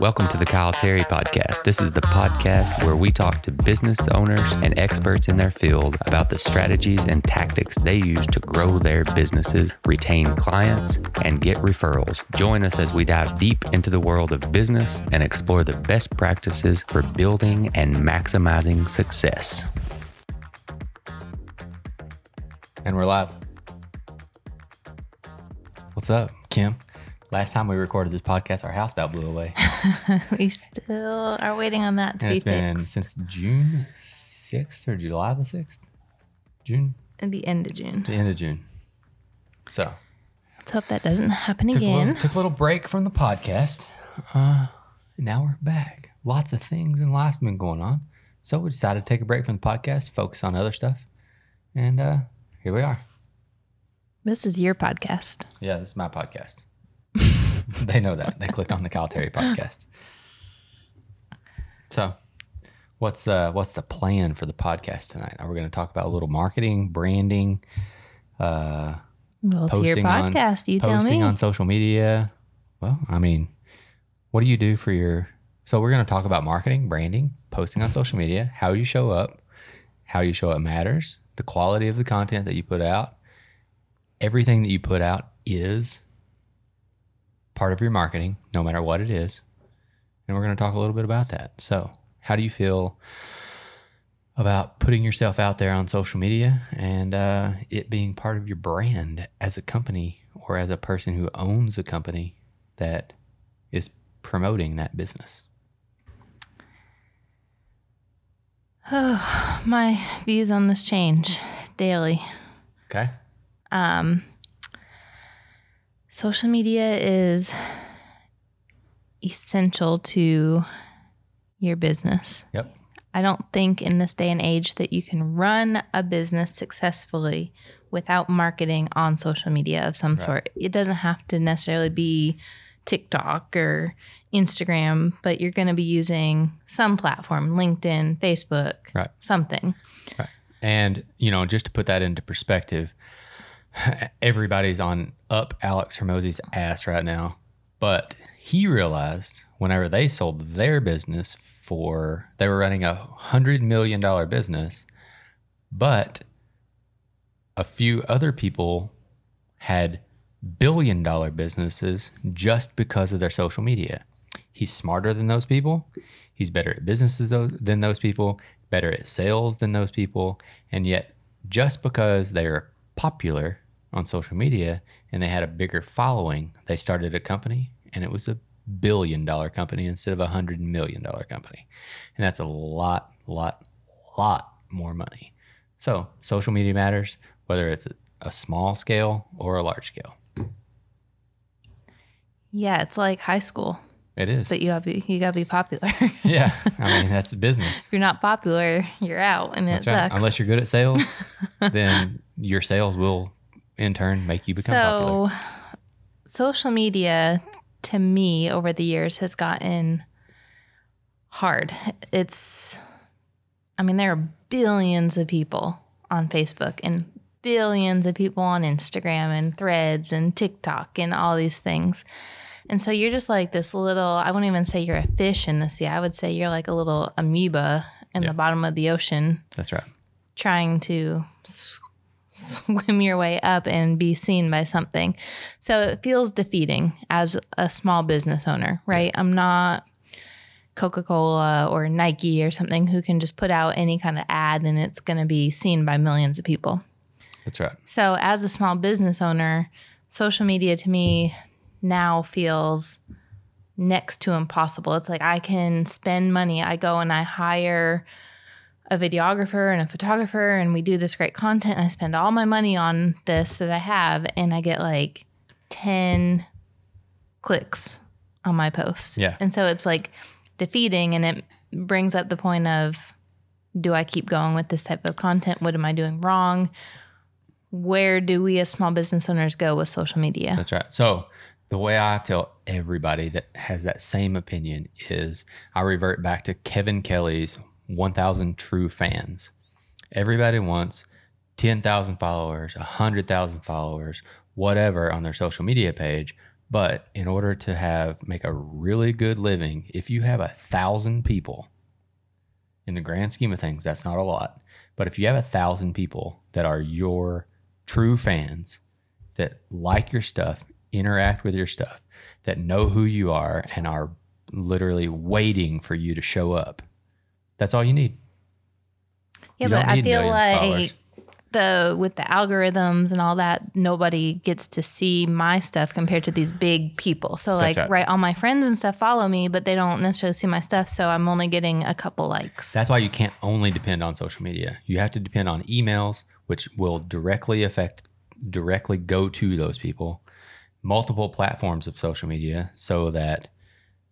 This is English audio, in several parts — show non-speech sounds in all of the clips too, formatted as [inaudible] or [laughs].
Welcome to the Kyle Terry Podcast. This is the podcast where we talk to business owners and experts in their field about the strategies and tactics they use to grow their businesses, retain clients, and get referrals. Join us as we dive deep into the world of business and explore the best practices for building and maximizing success. And we're live. What's up, Kim? Last time we recorded this podcast, our house about blew away. [laughs] we still are waiting on that to and be it's been fixed. since June 6th or July the 6th? June? At the end of June. The end of June. So, Let's hope that doesn't happen took a, again. little, took a little break from the podcast. Uh, now we're back. Lots of things in life's been going on. So, we decided to take a break from the podcast, focus on other stuff. And uh, here we are. This is your podcast. Yeah, this is my podcast. [laughs] they know that. They clicked on the Kyle Terry podcast. So, what's the what's the plan for the podcast tonight? Are we going to talk about a little marketing, branding, uh, Well, it's your posting on podcast. you tell posting me. on social media? Well, I mean, what do you do for your? So we're going to talk about marketing, branding, posting on social media, how you show up, how you show up matters, the quality of the content that you put out. Everything that you put out is part of your marketing, no matter what it is. And we're going to talk a little bit about that. So, how do you feel about putting yourself out there on social media and uh, it being part of your brand as a company or as a person who owns a company that is promoting that business? Oh, [sighs] my views on this change daily. Okay. Um, social media is essential to your business. Yep. I don't think in this day and age that you can run a business successfully without marketing on social media of some Right. sort. It doesn't have to necessarily be TikTok or Instagram, but you're going to be using some platform, LinkedIn, Facebook, Right. something. Right. And, you know, just to put that into perspective, [laughs] everybody's on up Alex Hormozi's ass right now. But he realized whenever they sold their business for, they were running a hundred million dollar business, but a few other people had billion dollar businesses just because of their social media. He's smarter than those people. He's better at businesses than those people, better at sales than those people. And yet, just because they're popular on social media and they had a bigger following, they started a company and it was a billion dollar company instead of a hundred million dollar company. And that's a lot, lot, lot more money. So, social media matters, whether it's a, small scale or a large scale. Yeah, it's like high school, It is. but you got to be you got to be popular. [laughs] yeah. [laughs] I mean, that's business. if you're not popular, you're out, and That's it right. sucks. Unless you're good at sales, [laughs] then your sales will in turn make you become popular. so, social media to me over the years has gotten hard. It's, I mean, there are billions of people on Facebook and billions of people on Instagram and threads and TikTok and all these things. And so you're just like this little, I wouldn't even say you're a fish in the sea. I would say you're like a little amoeba in Yeah. the bottom of the ocean That's right. trying to [laughs] swim your way up and be seen by something. So it feels defeating as a small business owner, right? I'm not Coca Cola or Nike or something who can just put out any kind of ad and it's going to be seen by millions of people. That's right. So, as a small business owner, social media to me now feels next to impossible. It's like I can spend money. I go and I hire a videographer and a photographer, and we do this great content. And I spend all my money on this that I have, and I get like 10 clicks on my posts. Yeah. And so it's like defeating, and it brings up the point of do I keep going with this type of content? What am I doing wrong? Where do we as small business owners go with social media? That's right. So the way I tell everybody that has that same opinion is I revert back to Kevin Kelly's 1000 true fans. Everybody wants 10,000 followers, 100,000 followers, whatever on their social media page, But in order to have make a really good living, if you have a thousand people, in the grand scheme of things, that's not a lot. But if you have a thousand people that are your true fans, that like your stuff, interact with your stuff, that know who you are, and are literally waiting for you to show up, that's all you need. Yeah, You but I feel like the with the algorithms and all that, nobody gets to see my stuff compared to these big people. So like, right. right. all my friends and stuff follow me, but they don't necessarily see my stuff. So I'm only getting a couple likes. That's why you can't only depend on social media. You have to depend on emails, which will directly affect, directly go to those people, multiple platforms of social media so that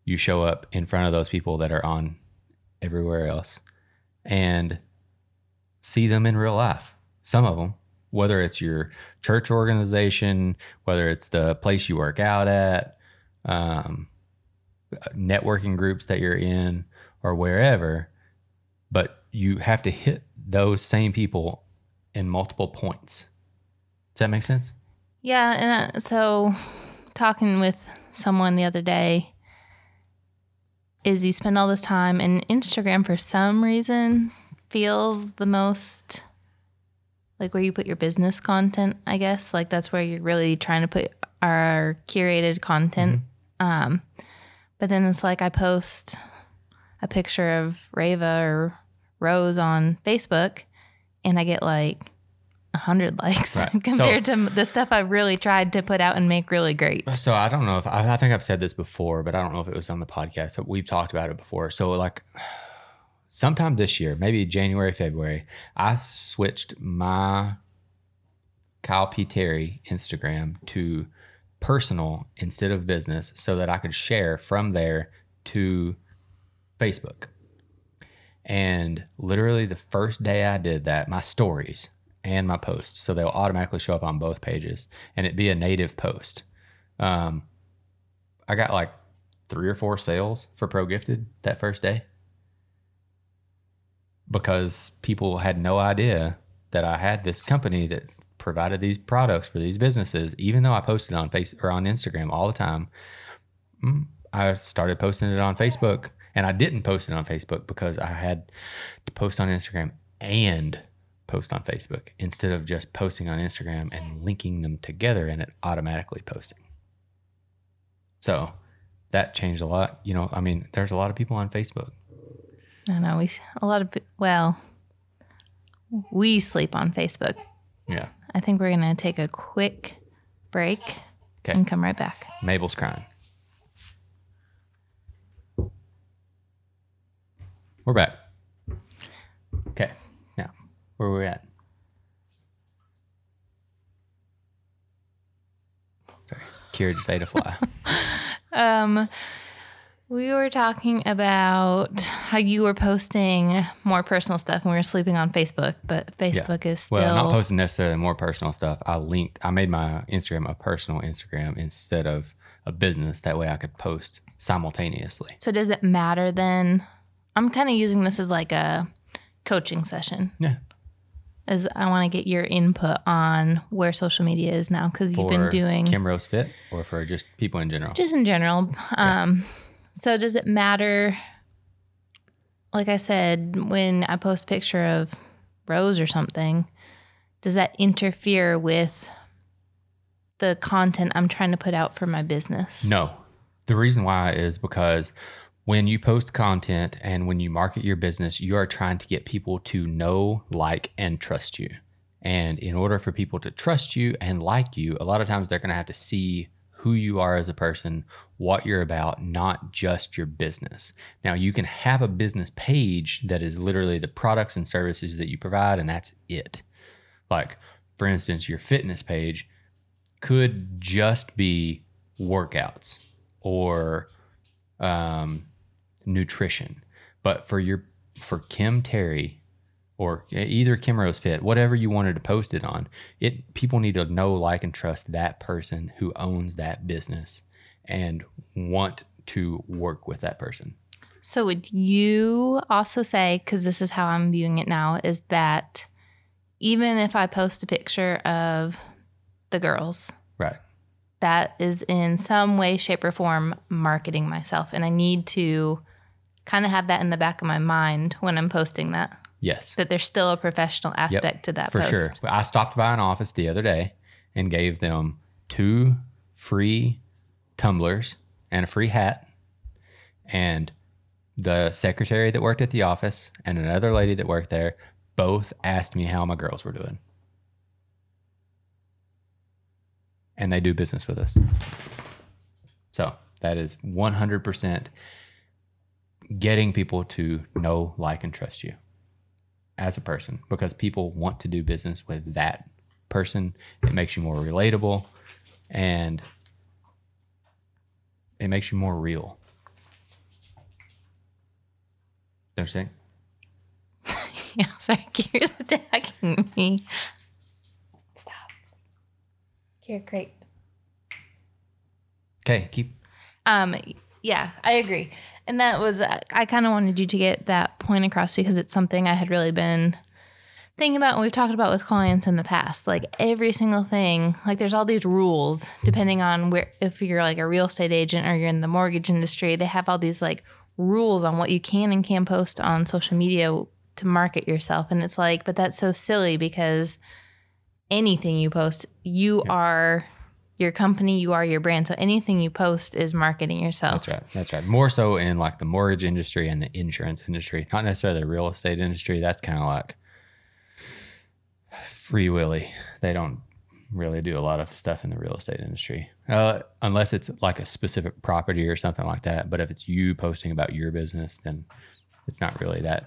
you show up in front of those people that are on everywhere else and see them in real life. Some of them, whether it's your church organization, whether it's the place you work out at, um, networking groups that you're in, or wherever, but you have to hit those same people in multiple points. Does that make sense? Yeah, and uh, so talking with someone the other day is you spend all this time and Instagram for some reason feels the most like where you put your business content, I guess. Like that's where you're really trying to put our curated content. Um but then it's like I post a picture of Rava or Rose on Facebook and I get like a hundred likes Right. [laughs] So- compared to the stuff I really tried to put out and make really great. So I don't know if I, I think I've said this before, but I don't know if it was on the podcast. So we've talked about it before. So like [sighs] sometime this year, maybe January, February, I switched my Kyle P. Terry Instagram to personal instead of business so that I could share from there to Facebook. And literally the first day I did that, my stories and my posts, so they'll automatically show up on both pages and it be a native post. Um, I got like three or four sales for Pro Gifted that first day because people had no idea that I had this company that provided these products for these businesses. Even though I posted on face or on Instagram all the time, Mm, I started posting it on Facebook, and I didn't post it on Facebook because I had to post on Instagram and post on Facebook instead of just posting on Instagram and linking them together and it automatically posting. So that changed a lot. You know, I mean, there's a lot of people on Facebook. I know we a lot of well, we sleep on Facebook. Yeah. I think we're gonna take a quick break Okay. and come right back. Mabel's crying. We're back. Where are we at? Sorry. Kira just ate a fly. [laughs] Um, we were talking about how you were posting more personal stuff when we were sleeping on Facebook, but Facebook is still well, not posting necessarily more personal stuff. I linked, I made my Instagram a personal Instagram instead of a business. That way I could post simultaneously. So does it matter then? I'm kind of using this as like a coaching session. Yeah. As I want to get your input on where social media is now because you've been doing Kim Rose Fit or for just people in general? just in general. Um, so does it matter? Like I said, when I post a picture of Rose or something, does that interfere with the content I'm trying to put out for my business? No. The reason why is because when you post content and when you market your business, you are trying to get people to know, like, and trust you. And in order for people to trust you and like you, a lot of times they're going to have to see who you are as a person, what you're about, not just your business. Now, you can have a business page that is literally the products and services that you provide, and that's it. Like, for instance, your fitness page could just be workouts or um, nutrition. But for your for Kim Terry or either Kim Rose Fit, whatever you wanted to post it on, it people need to know, like, and trust that person who owns that business and want to work with that person. So would you also say, because this is how I'm viewing it now, is that even if I post a picture of the girls, Right. that is in some way, shape, or form marketing myself. And I need to kind of have that in the back of my mind when I'm posting that, Yes. that there's still a professional aspect to that for post. sure. I stopped by an office the other day and gave them two free tumblers and a free hat. And the secretary that worked at the office and another lady that worked there both asked me how my girls were doing. And they do business with us. So that is 100% getting people to know, like, and trust you as a person because people want to do business with that person. It makes you more relatable and it makes you more real. You think? [laughs] Yeah, sorry, Kira's [laughs] attacking me. Stop. Kira, great. Okay, keep. Um, yeah, I agree. And that was, uh, I kind of wanted you to get that point across because it's something I had really been thinking about and we've talked about with clients in the past. Like every single thing, like there's all these rules depending on where, if you're like a real estate agent or you're in the mortgage industry, they have all these like rules on what you can and can't post on social media to market yourself. And it's like, but that's so silly because anything you post, you are your company, you are your brand. So anything you post is marketing yourself. That's right. That's right. More so in like the mortgage industry and the insurance industry, not necessarily the real estate industry. That's kind of like free willy. They don't really do a lot of stuff in the real estate industry, uh, unless it's like a specific property or something like that. But if it's you posting about your business, then it's not really that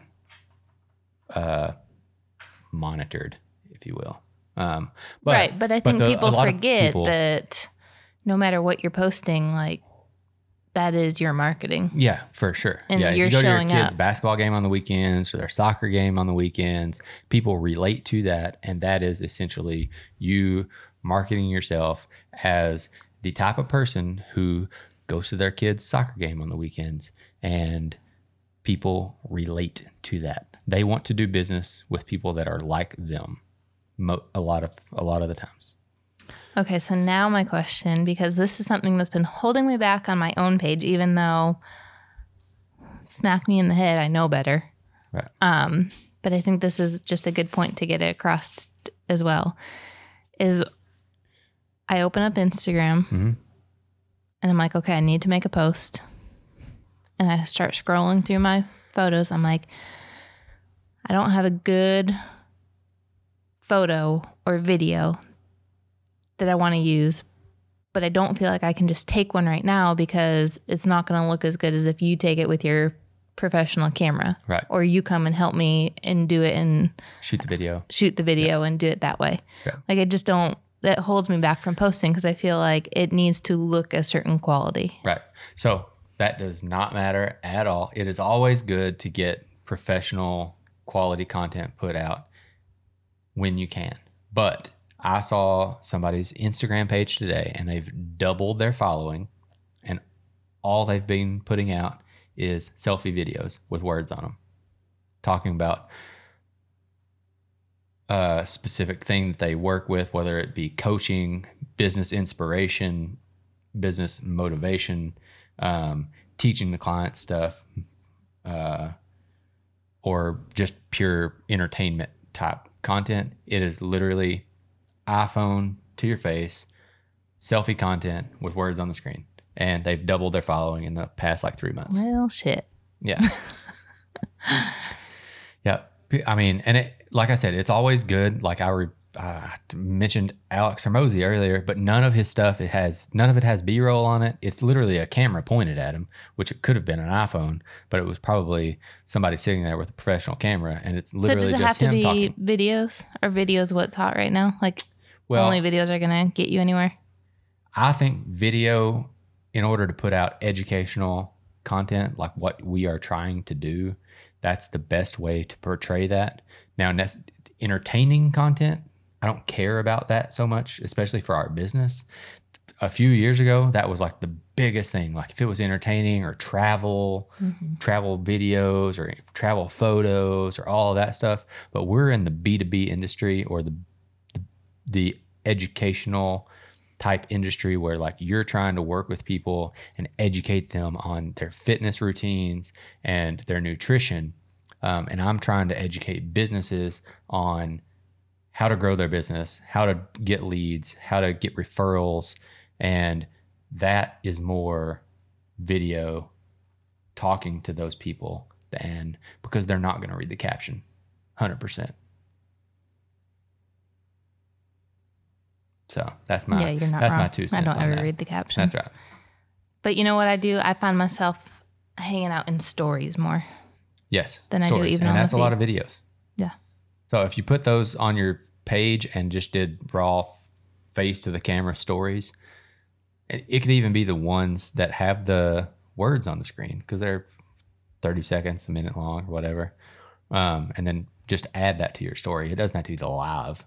uh, monitored, if you will. Um, but, right. But I think the- people forget people- that no matter what you're posting, like that is your marketing. Yeah, for sure. And yeah, you're if you go to your kids' up. basketball game on the weekends or their soccer game on the weekends, people relate to that, and that is essentially you marketing yourself as the type of person who goes to their kids' soccer game on the weekends, and people relate to that. They want to do business with people that are like them. Mo- a lot of a lot of the times. Okay, so now my question, because this is something that's been holding me back on my own page, even though smack me in the head, I know better. Right. Um, but I think this is just a good point to get it across as well. Is I open up Instagram Mhm. and I'm like, okay, I need to make a post. And I start scrolling through my photos. I'm like, I don't have a good photo or video that I want to use, but I don't feel like I can just take one right now because it's not going to look as good as if you take it with your professional camera Right. or you come and help me and do it and Shoot the video. shoot the video and do it that way. Yeah. Like I just don't that holds me back from posting because I feel like it needs to look a certain quality. Right. So that does not matter at all. It is always good to get professional quality content put out when you can. But I saw somebody's Instagram page today and they've doubled their following and all they've been putting out is selfie videos with words on them talking about a specific thing that they work with, whether it be coaching, business inspiration, business motivation, um, teaching the client stuff, uh, or just pure entertainment type content. It is literally iPhone to your face, selfie content with words on the screen. And they've doubled their following in the past like three months. Well, shit. Yeah. [laughs] yeah. I mean, and it, like I said, it's always good. Like I re, uh, mentioned Alex Hormozi earlier, but none of his stuff, it has, none of it has B roll on it. It's literally a camera pointed at him, which it could have been an iPhone, but it was probably somebody sitting there with a professional camera. And it's literally So does it have to be talking. videos? Or videos what's hot right now? Like Well, only videos are gonna get you anywhere? I think video, in order to put out educational content, like what we are trying to do, that's the best way to portray that. Now, entertaining content, I don't care about that so much, especially for our business. A few years ago, that was like the biggest thing. Like if it was entertaining or travel, travel videos or travel photos or all of that stuff. But we're in the B2B industry or the the educational type industry where like you're trying to work with people and educate them on their fitness routines and their nutrition. Um, and I'm trying to educate businesses on how to grow their business, how to get leads, how to get referrals. And that is more video talking to those people than because they're not going to read the caption 100%. So that's my yeah, you're not that's wrong. my two cents. I don't on ever that. read the caption. That's right. But you know what I do? I find myself hanging out in stories more. Yes. Than I do even and on the that's a lot of videos. So if you put those on your page and just did raw face to the camera stories, it, it could even be the ones that have the words on the screen because they're 30 seconds, a minute long, or whatever. Um, and then just add that to your story. It doesn't have to be the live.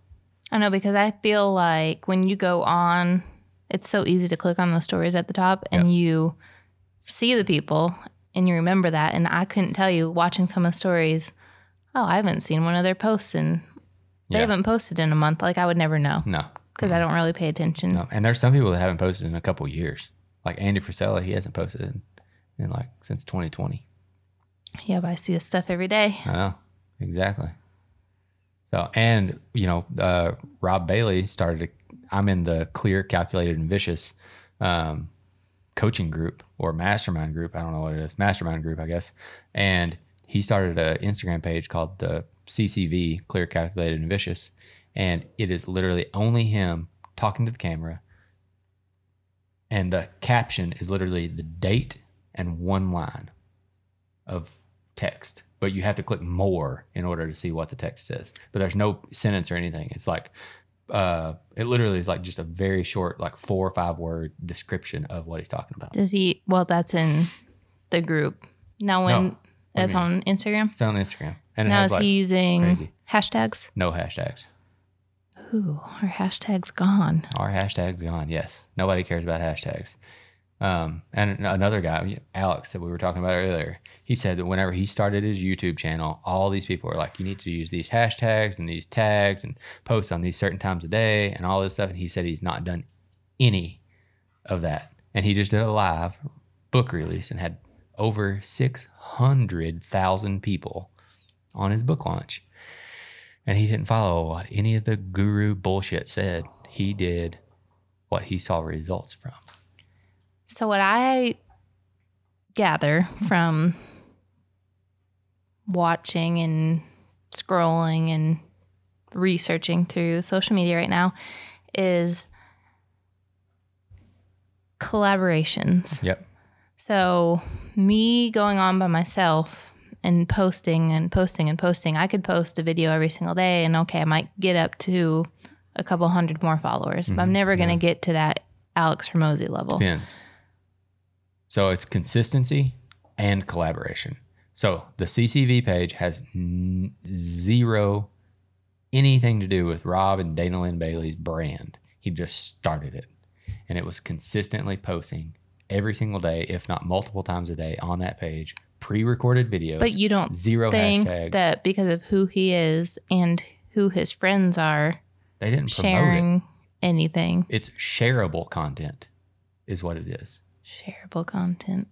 I know because I feel like when you go on, it's so easy to click on those stories at the top and you see the people and you remember that. And I couldn't tell you watching some of the stories, oh, I haven't seen one of their posts and they Yeah. haven't posted in a month. Like I would never know No. because I don't really pay attention. No. And there's some people that haven't posted in a couple years. Like Andy Frisella, he hasn't posted in, in like since 2020. Yeah, but I see this stuff every day. I know exactly. So, and you know, uh, Rob Bailey started. I'm in the Clear, Calculated, and Vicious um, coaching group or mastermind group. I don't know what it is. Mastermind group, I guess. And he started an Instagram page called the CCV, Clear, Calculated, and Vicious, and it is literally only him talking to the camera. And the caption is literally the date and one line of text, but you have to click more in order to see what the text says. But there's no sentence or anything. It's like uh it literally is like just a very short, like four or five word description of what he's talking about. Does he? Well, that's in the group. Now, when No. That's on Instagram, It's on Instagram. And now is like he using crazy. hashtags? no hashtags. Ooh, our hashtags gone. Our hashtag's gone. Yes. Nobody cares about hashtags. Um, and another guy, Alex, that we were talking about earlier, he said that whenever he started his YouTube channel, all these people were like, you need to use these hashtags and these tags and post on these certain times a day and all this stuff. And he said he's not done any of that. And he just did a live book release and had over 600,000 people on his book launch. And he didn't follow what any of the guru bullshit said. He did what he saw results from. So, what I gather from watching and scrolling and researching through social media right now is collaborations. Yep. So, me going on by myself and posting and posting and posting, I could post a video every single day, and okay, I might get up to a couple hundred more followers, but I'm mm-hmm. never going to get to that Alex Hormozi level. Depends. So it's consistency and collaboration. So the CCV page has n- zero anything to do with Rob and Dana Linn Bailey's brand. He just started it. And it was consistently posting every single day, if not multiple times a day, on that page, pre recorded videos. But you don't zero think hashtags. that because of who he is and who his friends are they didn't promote it. sharing anything It's shareable content, is what it is. shareable content.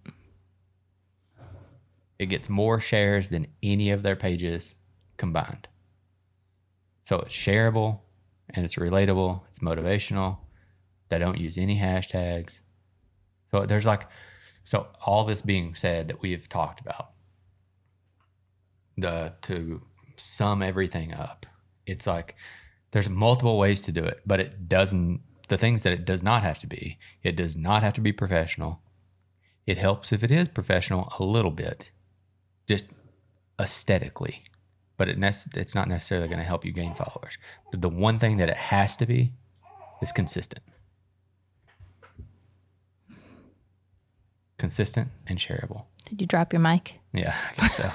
It gets more shares than any of their pages combined. So it's shareable and it's relatable, it's motivational. They don't use any hashtags. So there's like, so all this being said that we have talked about, the to sum everything up, it's like there's multiple ways to do it, but it doesn't. The things that it does not have to be, it does not have to be professional. It helps if it is professional a little bit, just aesthetically, but it nec- it's not necessarily going to help you gain followers. But the one thing that it has to be is consistent. Consistent and shareable. Did you drop your mic? Yeah, I guess so.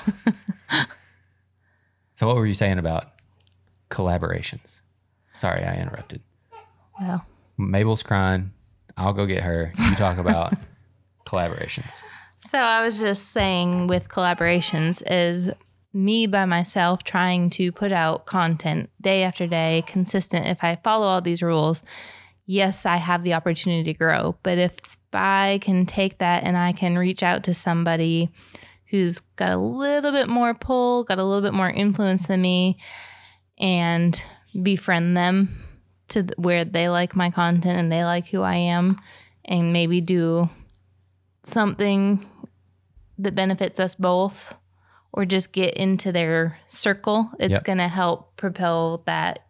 [laughs] so, what were you saying about collaborations? Sorry, I interrupted. Well, Mabel's crying. I'll go get her. You talk about [laughs] collaborations. so I was just saying with collaborations is me by myself trying to put out content day after day, consistent. If I follow all these rules, yes, I have the opportunity to grow. But if I can take that and I can reach out to somebody who's got a little bit more pull, got a little bit more influence than me, and befriend them to where they like my content and they like who I am, and maybe do something that benefits us both or just get into their circle, it's Yep. going to help propel that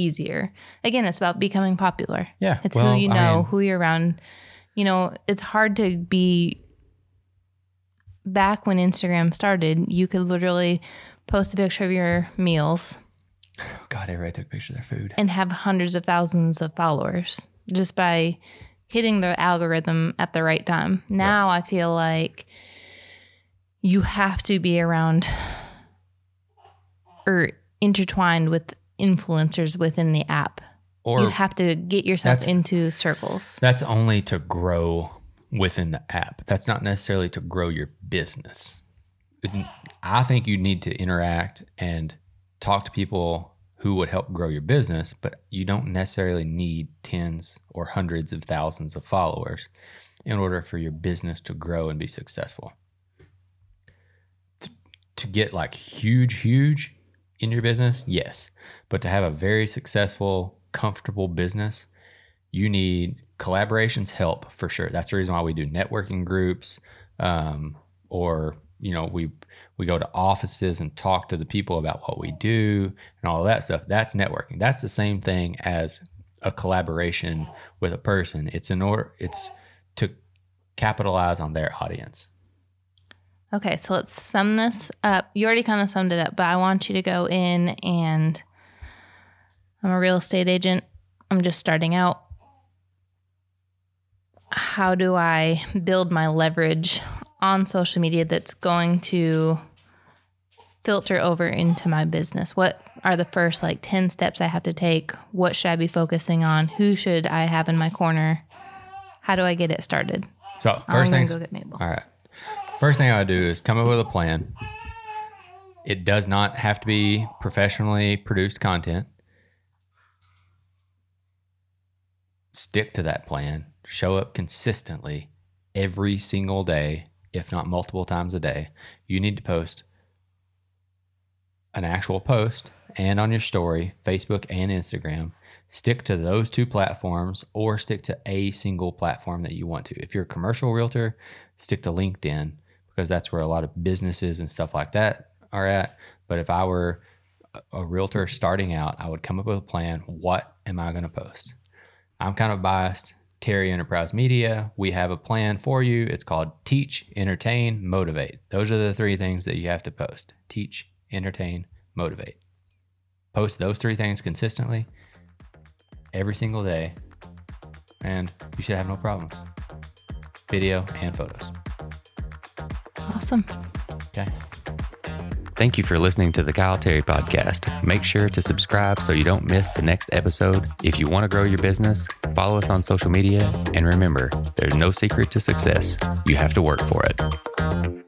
easier. Again, it's about becoming popular. Yeah. It's well, who you I know, mean, who you're around. You know, it's hard to be back when Instagram started, you could literally post a picture of your meals [sighs] God, everybody took a picture of their food. and have hundreds of thousands of followers just by hitting the algorithm at the right time. Now I feel like you have to be around or intertwined with influencers within the app. Or you have to get yourself into circles. That's only to grow within the app. That's not necessarily to grow your business. I think you need to interact and talk to people who would help grow your business, but you don't necessarily need tens or hundreds of thousands of followers in order for your business to grow and be successful. T- To get like huge, huge in your business, yes. But to have a very successful, comfortable business, you need collaborations help for sure. That's the reason why we do networking groups, um, or you know we we go to offices and talk to the people about what we do and all of that stuff. That's networking. That's the same thing as a collaboration with a person. It's in order. It's to capitalize on their audience. Okay, so let's sum this up. You already kind of summed it up, but I want you to go in and I'm a real estate agent. I'm just starting out. How do I build my leverage on social media that's going to filter over into my business? What are the first like 10 steps I have to take? What should I be focusing on? Who should I have in my corner? How do I get it started? So first things. go get Mabel. All right. First thing I would do is come up with a plan. It does not have to be professionally produced content. Stick to that plan. Show up consistently every single day, if not multiple times a day. You need to post an actual post and on your story, Facebook and Instagram. Stick to those two platforms or stick to a single platform that you want to. If you're a commercial realtor, stick to LinkedIn because that's where a lot of businesses and stuff like that are at. But if I were a- realtor starting out, I would come up with a plan. What am I going to post? I'm kind of biased. Terry Enterprise Media, we have a plan for you. It's called Teach, Entertain, Motivate. Those are the three things that you have to post teach, entertain, motivate. Post those three things consistently every single day, and you should have no problems. Video and photos. Awesome. Okay. Thank you for listening to the Kyle Terry podcast. Make sure to subscribe so you don't miss the next episode. If you want to grow your business, follow us on social media. And remember, there's no secret to success. You have to work for it.